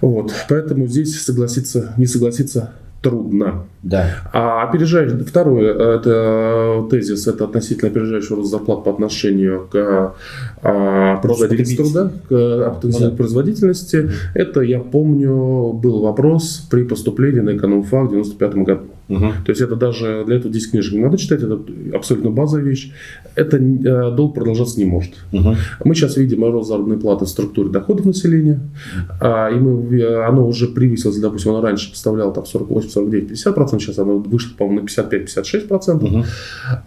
Вот, поэтому здесь согласиться, не согласиться трудно. Да. А опережающий, второй это тезис, это относительно опережающего рост зарплат по отношению к а, производительности труда, к ну, производительности. Это, я помню, был вопрос при поступлении на экономфак в 95 году. Угу. То есть это даже для этого 10 книжек не надо читать, это абсолютно базовая вещь. Это э, долг продолжаться не может. Угу. Мы сейчас видим рост заработной платы в структуре доходов населения, а, и мы, оно уже превысилось, допустим, оно раньше составляло там 48, 49, 50 процентов, сейчас оно вышло, по-моему, на 55-56 процентов. Угу.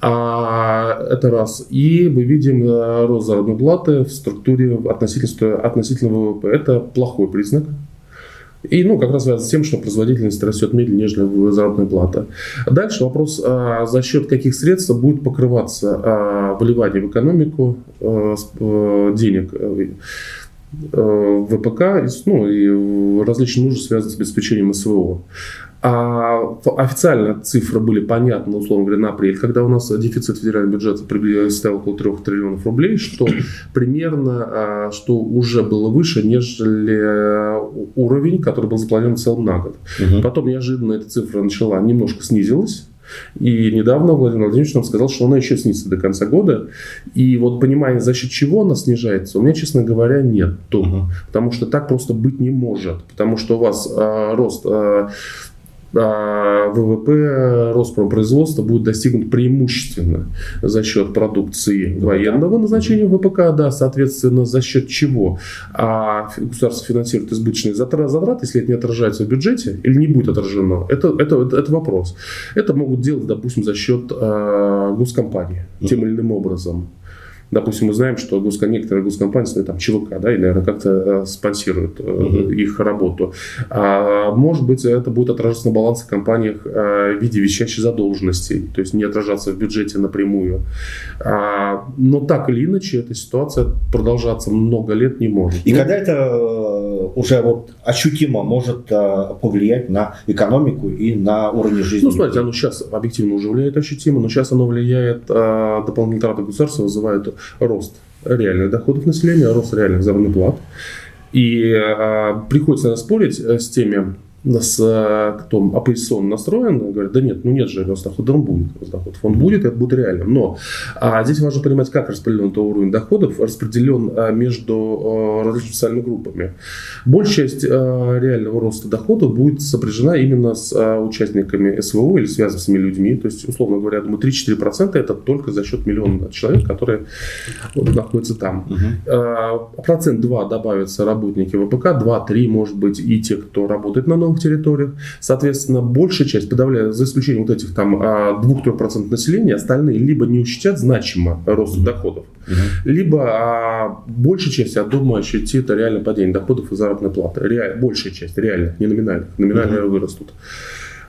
А, это раз. И мы видим э, рост заработной платы в структуре относительно, относительно ВВП. Это плохой признак. И, ну, как раз связано с тем, что производительность растет медленнее, нежели заработная плата. Дальше вопрос, а, за счет каких средств будет покрываться а, вливание в экономику а, а, денег э, э, ВПК ну, и различные нужды, связанные с обеспечением СВО. А официально цифры были понятны, условно говоря, на апрель, когда у нас дефицит федерального бюджета составил около 3 триллионов рублей, что примерно, а, что уже было выше, нежели уровень, который был запланирован в целом на год. Угу. Потом неожиданно эта цифра начала немножко снизилась. И недавно Владимир Владимирович нам сказал, что она еще снизится до конца года. И вот понимание, за счет чего она снижается, у меня, честно говоря, нет. Угу. Потому что так просто быть не может. Потому что у вас а, рост а ВВП Роспромпроизводства будет достигнут преимущественно за счет продукции военного назначения ВПК, да, соответственно, за счет чего а государство финансирует избыточные затраты, если это не отражается в бюджете или не будет отражено, это, это, это, это вопрос. Это могут делать, допустим, за счет а, госкомпании, тем или иным образом. Допустим, мы знаем, что госком, некоторые госкомпании, там ЧВК, да, и, наверное, как-то э, спонсируют угу. их работу. А, может быть, это будет отражаться на балансе компаниях э, в виде вещащей задолженности, то есть не отражаться в бюджете напрямую. А, но так или иначе, эта ситуация продолжаться много лет не может. И ну, когда это уже вот ощутимо может повлиять на экономику и на уровень жизни. Ну, смотрите, оно сейчас объективно уже влияет ощутимо, но сейчас оно влияет, дополнительные траты государства вызывают рост реальных доходов населения, рост реальных заработных плат. И приходится спорить с теми с, э, кто оппозиционно настроен, говорят, да нет, ну нет же Роснахуда, он будет Роснаход. Он будет, это будет реальным. Но а здесь важно понимать, как распределен этот уровень доходов, распределен а, между а, различными социальными группами. Большая часть а, реального роста доходов будет сопряжена именно с а, участниками СВО или связанными людьми. То есть, условно говоря, думаю, 3-4% это только за счет миллиона человек, которые вот, находятся там. Угу. А, процент 2 добавятся работники ВПК, 2-3 может быть и те, кто работает на новом новых территориях. Соответственно, большая часть, подавляя, за исключением вот этих там 2-3% а, населения, остальные либо не ощутят значимо рост mm-hmm. доходов, mm-hmm. либо а, большая часть, я думаю, ощутит реально падение доходов и заработной платы. Реаль, большая часть, реально, не номинально. Номинально mm-hmm. вырастут.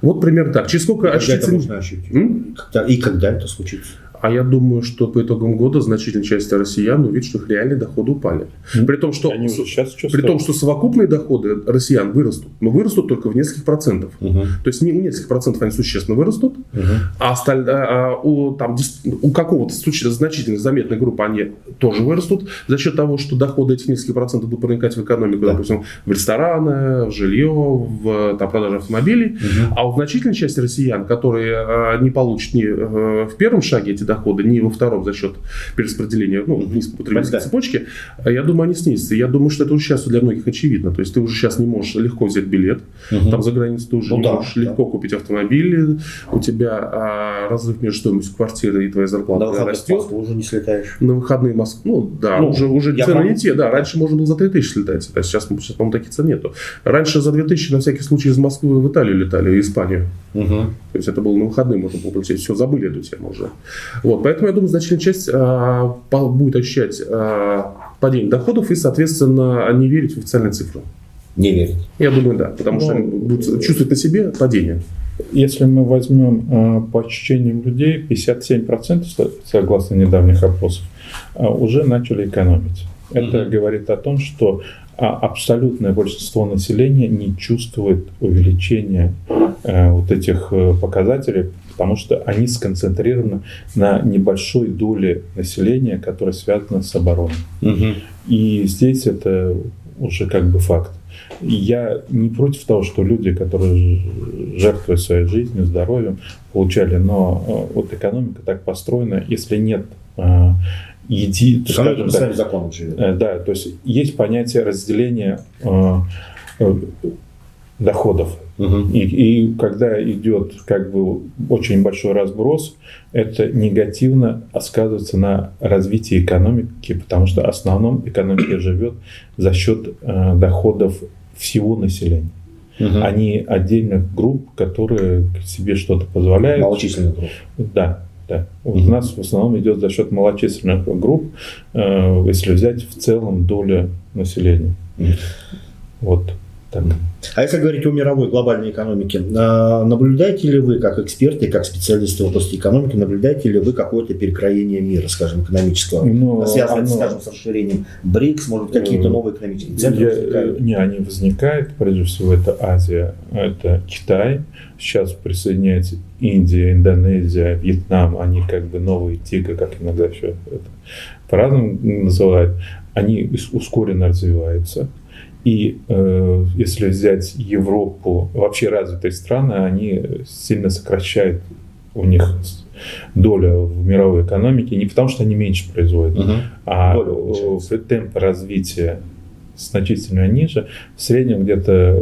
Вот примерно так. Через сколько и когда это можно ощутить? Когда, и когда это случится? А я думаю, что по итогам года значительная часть россиян увидит, что их реальные доходы упали. При том, что, Они уже сейчас при том, что совокупные доходы россиян вырастут, но вырастут только в нескольких процентов. Uh-huh. То есть не в нескольких процентов они существенно вырастут, uh-huh. а, осталь... а у, там, у какого-то значительно заметной группы они тоже вырастут за счет того, что доходы этих нескольких процентов будут проникать в экономику, да. допустим, в рестораны, в жилье, в там, продажу автомобилей. Uh-huh. А у значительной части россиян, которые а, не получат ни а, в первом шаге эти дохода, не во втором за счет перераспределения ну, вниз по потребительской да. цепочке, а я думаю, они снизятся. Я думаю, что это уже сейчас для многих очевидно. То есть ты уже сейчас не можешь легко взять билет, угу. там за границей ты уже ну, не да, можешь да. легко купить автомобиль, у тебя а, разрыв между стоимостью квартиры и твоей зарплаты да, растет. Уже не слетаешь. На выходные Москвы, ну да, ну, уже, уже цены могу... не те. Да, раньше можно было за 3000 слетать, а сейчас, сейчас по-моему, таких цен нету. Раньше за 2000 на всякий случай из Москвы в Италию летали, в Испанию. Угу. То есть это было на выходные можно было полететь. Все, забыли эту тему уже. Вот, поэтому я думаю, значительная часть а, будет ощущать а, падение доходов и, соответственно, не верить в официальные цифры. Не верить. Я думаю, да, потому ну, что они будут чувствовать на себе падение. Если мы возьмем э, по ощущениям людей, 57% согласно недавних опросов уже начали экономить. Это mm-hmm. говорит о том, что абсолютное большинство населения не чувствует увеличения вот этих э, показателей, потому что они сконцентрированы на небольшой доле населения, которая связана с обороной. Угу. И здесь это уже как бы факт. Я не против того, что люди, которые жертвуют своей жизнью, здоровьем, получали, но э, вот экономика так построена, если нет э, еди, скажем так, живет. Э, да, то есть есть понятие разделения доходов. Угу. И, и когда идет как бы очень большой разброс, это негативно сказывается на развитии экономики, потому что в основном экономика живет за счет э, доходов всего населения. Угу. а не отдельных групп, которые себе что-то позволяют. Малочисленных групп. Да, да. Угу. У нас в основном идет за счет малочисленных групп, э, если взять в целом доля населения. Угу. Вот. Так. А если говорить о мировой глобальной экономике, а, наблюдаете ли вы, как эксперты, как специалисты в области экономики, наблюдаете ли вы какое-то перекроение мира, скажем, экономического, ну, связанное, оно... скажем, с расширением БРИКС, может, какие-то новые экономические центры Я, возникают? Не, они возникают, прежде всего, это Азия, это Китай, сейчас присоединяется Индия, Индонезия, Вьетнам, они как бы новые тигры, как иногда еще это по-разному называют, они ускоренно развиваются. И э, если взять Европу, вообще развитые страны, они сильно сокращают у них доля в мировой экономике не потому, что они меньше производят, угу. а темп развития значительно ниже. В среднем где-то,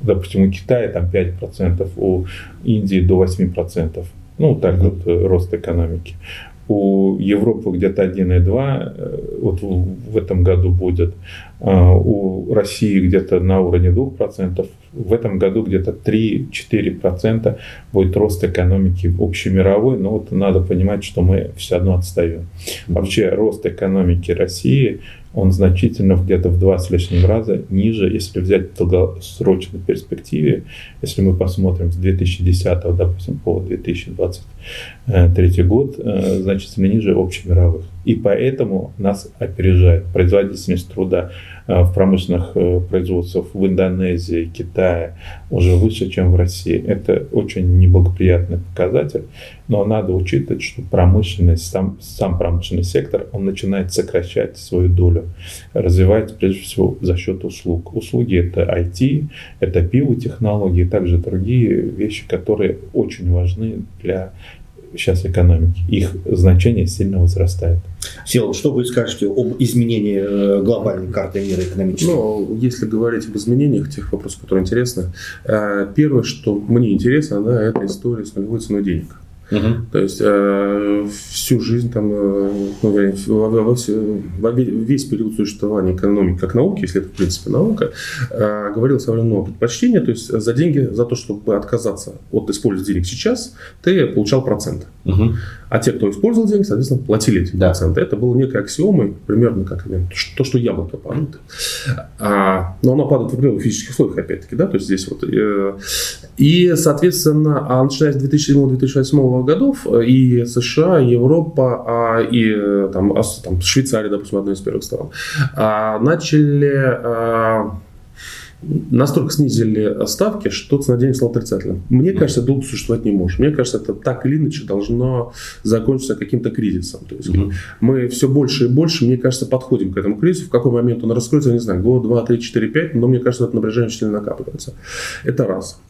допустим, у Китая там 5%, у Индии до 8%. Ну, так угу. вот э, рост экономики у Европы где-то 1,2 э, вот в этом году будет, а у России где-то на уровне 2%, в этом году где-то 3-4% будет рост экономики общемировой, но вот надо понимать, что мы все равно отстаем. Вообще рост экономики России он значительно где-то в два с лишним раза ниже, если взять в долгосрочной перспективе, если мы посмотрим с 2010, допустим, по 2023 год, э, значительно ниже общемировых. И поэтому нас опережает производительность труда э, в промышленных э, производствах в Индонезии, Китае уже выше, чем в России. Это очень неблагоприятный показатель, но надо учитывать, что промышленность, сам, сам промышленный сектор, он начинает сокращать свою долю, развивается прежде всего за счет услуг. Услуги это IT, это биотехнологии, также другие вещи, которые очень важны для сейчас экономики. Их значение сильно возрастает. Сел, что вы скажете об изменении э, глобальной карты мира экономической? Ну, если говорить об изменениях, тех вопросов, которые интересны, э, первое, что мне интересно, да, это история с нулевой ценой денег. Угу. То есть э, всю жизнь, там, э, ну, во, во, во, весь период существования экономики как науки, если это в принципе наука, э, говорилось о много предпочтения, то есть за деньги, за то, чтобы отказаться от использования денег сейчас, ты получал процент. Угу. А те, кто использовал деньги, соответственно, платили эти да. проценты. Это было некой аксиомой, примерно как то, что яблоко падает. А, но оно падает в определенных физических условиях, опять-таки, да, то есть здесь вот. Э, и, соответственно, а начиная с 2007-2008 годов э, и США, и Европа, а, и э, там, там, Швейцария, допустим, одной из первых стран, а, начали а, настолько снизили ставки, что цена денег стала отрицательным. Мне кажется, долго существовать не может. Мне кажется, это так или иначе должно закончиться каким-то кризисом. То есть мы все больше и больше, мне кажется, подходим к этому кризису. В какой момент он раскроется, я не знаю, год, два, три, четыре, пять, но мне кажется, это напряжение сильно накапливается. Это раз.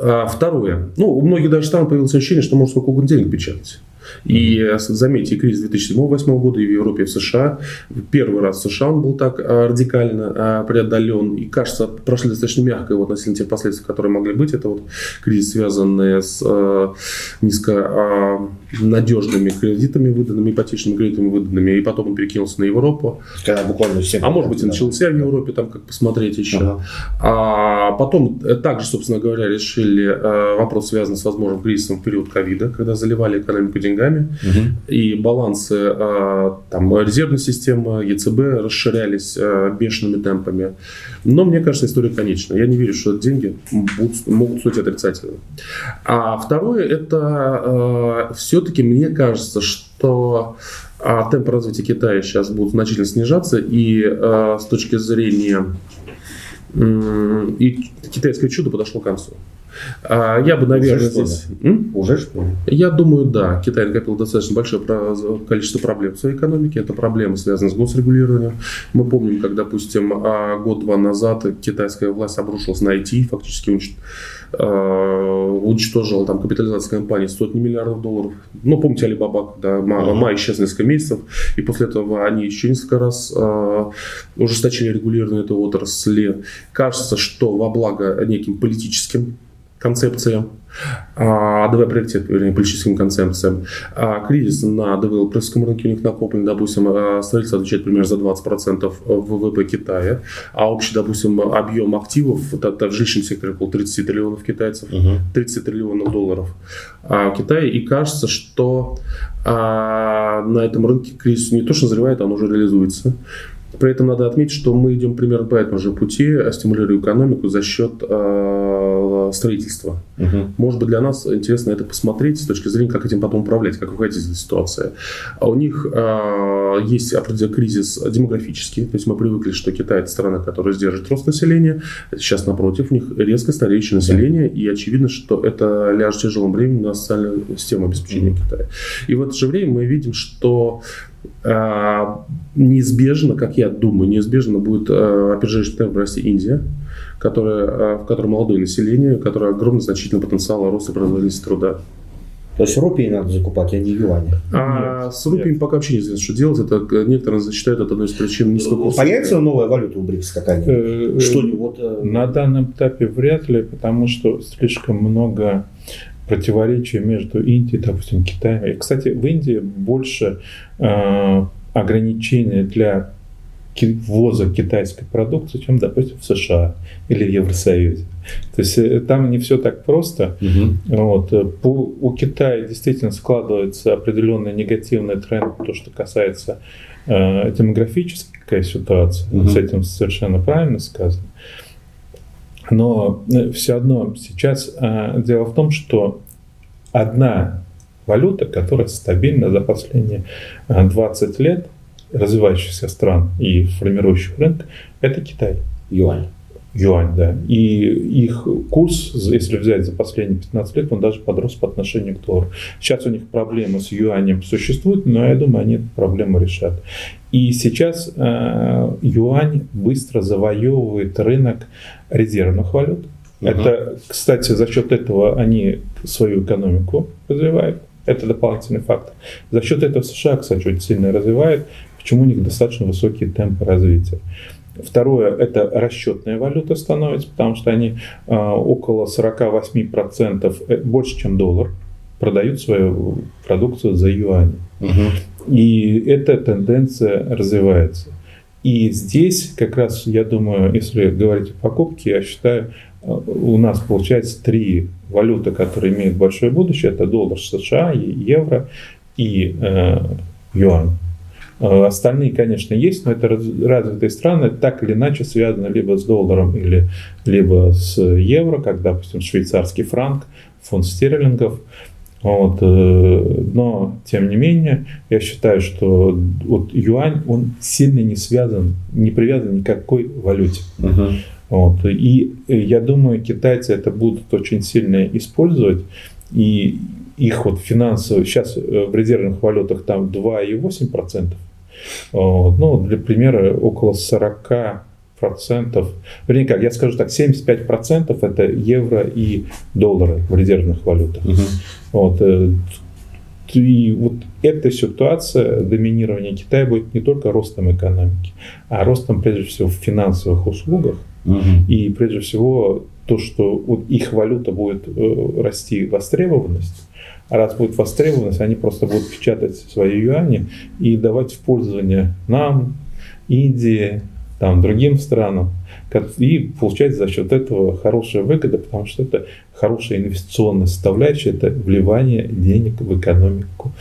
А второе. Ну, у многих даже стран появилось ощущение, что можно сколько угодно денег печатать. И э, заметьте, кризис 2007-2008 года и в Европе, и в США. Первый раз в США он был так э, радикально э, преодолен. И, кажется, прошли достаточно мягко его относительно тех последствий, которые могли быть. Это вот кризис, связанный с низко надежными кредитами выданными, ипотечными кредитами выданными. И потом он перекинулся на Европу. Когда буквально всем а может быть, и начался в Европе, там как посмотреть еще. Ага. А потом также, собственно говоря, решили вопрос, связанный с возможным кризисом в период ковида, когда заливали экономику деньгами деньгами, угу. и балансы а, там, резервной системы ЕЦБ расширялись а, бешеными темпами. Но мне кажется, история конечна. Я не верю, что деньги будут, могут стоить отрицательно. А второе, это а, все-таки мне кажется, что темпы развития Китая сейчас будут значительно снижаться, и с точки зрения и китайское чудо подошло к концу. А, я бы, наверное, Уже здесь... Уже что ли? Я думаю, да. Китай накопил достаточно большое количество проблем в своей экономике. Это проблемы, связанные с госрегулированием. Мы помним, как, допустим, а, год-два назад китайская власть обрушилась на IT, фактически а, уничтожила там капитализация компании сотни миллиардов долларов. Ну, помните Алибаба, когда uh-huh. май исчез несколько месяцев, и после этого они еще несколько раз э, ужесточили регулирование этой отрасли. Кажется, что во благо неким политическим концепциям, а, давай приоритет, вернее, политическим концепциям. А, кризис на девелоперском рынке у них накоплен, допустим, а, строительство отвечает примерно за 20% ВВП Китая, а общий, допустим, объем активов это в жилищном секторе около 30 триллионов китайцев, uh 30 триллионов долларов в Китае, и кажется, что на этом рынке кризис не то что назревает, он уже реализуется. При этом надо отметить, что мы идем примерно по этому же пути, стимулируя экономику за счет э, строительства. Угу. Может быть, для нас интересно это посмотреть с точки зрения, как этим потом управлять, как выходить из этой ситуации. А у них э, есть определенный кризис демографический, то есть мы привыкли, что Китай это страна, которая сдержит рост населения. Сейчас, напротив, у них резко стареющее население, и очевидно, что это ляжет тяжелым бременем на социальную систему обеспечения Китая. И в это же время мы видим, что неизбежно, как я думаю, неизбежно будет а, опережающий темп расти Индия, которая, а, в которой молодое население, которое огромный значительный потенциал роста производительности труда. То есть рупии надо закупать, а не юани. А нет, с рупиями пока вообще неизвестно, что делать. Это некоторые считают это одной из причин низкого курса. Появится новая валюта у БРИКС какая-нибудь? Э, что вот, э, На данном этапе вряд ли, потому что слишком много противоречия между Индией, допустим, Китаем. И, кстати, в Индии больше э, ограничений для ввоза китайской продукции, чем, допустим, в США или Евросоюзе. То есть э, там не все так просто. Угу. Вот. По, у Китая действительно складывается определенный негативный тренд, то, что касается э, демографической ситуации. Угу. С этим совершенно правильно сказано. Но э, все одно сейчас э, дело в том, что одна валюта, которая стабильна за последние 20 лет развивающихся стран и формирующих рынок, это Китай. Юань. Юань, да. И их курс, если взять за последние 15 лет, он даже подрос по отношению к доллару. Сейчас у них проблемы с юанем существуют, но я думаю, они эту проблему решат. И сейчас э, юань быстро завоевывает рынок резервных валют. Угу. Это, кстати, за счет этого они свою экономику развивают. Это дополнительный фактор. За счет этого США, кстати, очень сильно развивает, почему у них достаточно высокие темпы развития. Второе – это расчетная валюта становится, потому что они а, около 48%, э, больше, чем доллар, продают свою продукцию за юани. Угу. И эта тенденция развивается. И здесь как раз, я думаю, если говорить о покупке, я считаю, а, у нас получается три валюты, которые имеют большое будущее. Это доллар США, евро и э, юань. Э, остальные, конечно, есть, но это развитые страны так или иначе связаны либо с долларом, или, либо с евро, как, допустим, швейцарский франк, фунт стерлингов. Вот. Э, но, тем не менее, я считаю, что вот юань, он сильно не связан, не привязан ни к какой валюте. Uh-huh. Вот. И я думаю, китайцы это будут очень сильно использовать. И их вот финансовые, сейчас э, в резервных валютах там 2,8%, вот. Ну, для примера, около 40 процентов, вернее как, я скажу так, 75 процентов это евро и доллары в резервных валютах. Угу. Вот. Э, и вот эта ситуация доминирования Китая будет не только ростом экономики, а ростом прежде всего в финансовых услугах. Угу. И прежде всего то, что их валюта будет э, расти востребованность, а раз будет востребованность, они просто будут печатать свои юани и давать в пользование нам, Индии, там, другим странам. И получать за счет этого хорошая выгода, потому что это хорошая инвестиционная составляющая, это вливание денег в экономику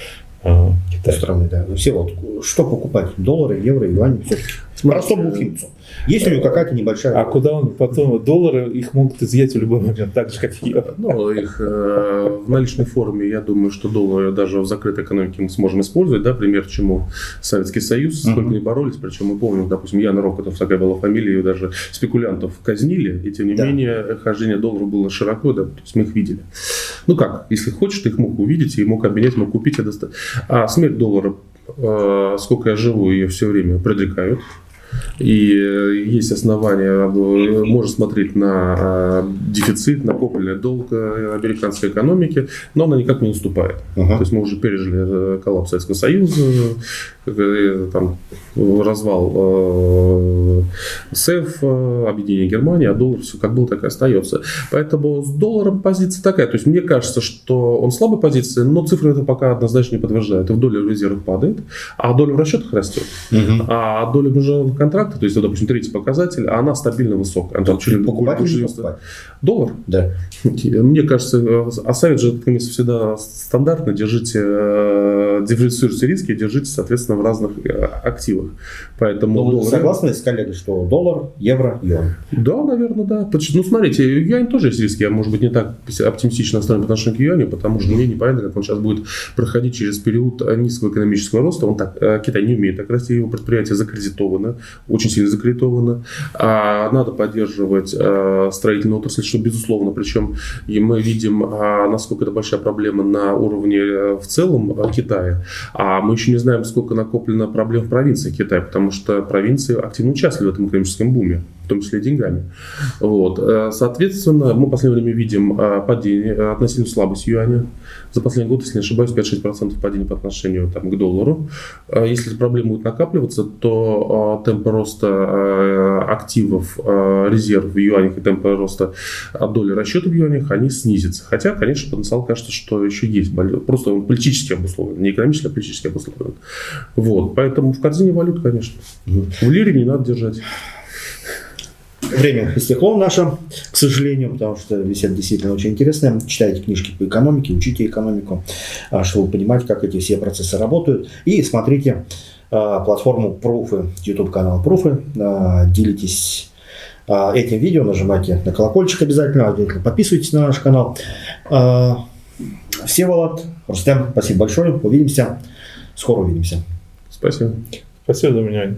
э. Страны, да. Ну, все вот, что покупать? Доллары, евро, юани, все-таки. Простому уфимцу. Есть у него какая-то небольшая... А куда он потом... Доллары их могут изъять в любой момент, так же, как и. Ну, их э, в наличной форме, я думаю, что доллары даже в закрытой экономике мы сможем использовать, да, пример чему Советский Союз, сколько uh-huh. не боролись, причем мы помним, допустим, Яна Рокотов, такая была фамилия, ее даже спекулянтов казнили, и тем не да. менее хождение долларов было широко, да, то есть мы их видели. Ну как, если хочешь, ты их мог увидеть и мог обменять, мог купить, а, а смерть доллара, э, сколько я живу, ее все время предрекают. И э, есть основания, э, можно смотреть на э, дефицит, накопленный долг американской экономики, но она никак не наступает. Uh-huh. То есть мы уже пережили коллапс Советского Союза, там, развал СЭФ, объединение Германии, а доллар все как был, так и остается. Поэтому с долларом позиция такая. То есть мне кажется, что он слабой позиции, но цифры это пока однозначно не подтверждают. И в доле в резервах падает, а доля в расчетах растет. Uh-huh. А доля международных контракта, то есть, допустим, третий показатель, она стабильно высокая. Она чуть покупать или покупать? Доллар? Да. Мне кажется, а совет же комиссия всегда стандартно. Держите, э, диверсифицируйте риски, держите, соответственно, в разных э, активах. Поэтому ну, доллар... согласны с коллегой, что доллар, евро, юань? Да, наверное, да. Ну, смотрите, юань тоже есть риски. Я, может быть, не так оптимистично настроен по отношению к юаню, потому что мне непонятно, как он сейчас будет проходить через период низкого экономического роста. Он так, э, Китай не умеет так расти, его предприятие закредитовано очень сильно закредитовано. А надо поддерживать строительную отрасль, что безусловно. Причем и мы видим, а, насколько это большая проблема на уровне э, в целом а, Китая. А мы еще не знаем, сколько накоплено проблем в провинции Китая, потому что провинции активно участвовали в этом экономическом буме в том числе деньгами. Вот. Э, соответственно, мы в последнее время видим падение, относительно слабость юаня. За последний год, если не ошибаюсь, 5-6% падения по отношению там, к доллару. Если проблемы будут накапливаться, то темпы роста э, активов, э, резерв в юанях и темпы роста доли расчета в юанях, они снизятся. Хотя, конечно, потенциал кажется, что еще есть. Просто он политически обусловлен. Не экономически, а политически обусловлен. Вот. Поэтому в корзине валют, конечно. В лире не надо держать. Время истекло наше, к сожалению, потому что беседа действительно очень интересная. Читайте книжки по экономике, учите экономику, а, чтобы понимать, как эти все процессы работают. И смотрите а, платформу Пруфы, YouTube канал Пруфы. А, делитесь этим видео, нажимайте на колокольчик обязательно, обязательно подписывайтесь на наш канал. Всеволод, Рустем, спасибо большое. Увидимся. Скоро увидимся. Спасибо. Спасибо за внимание.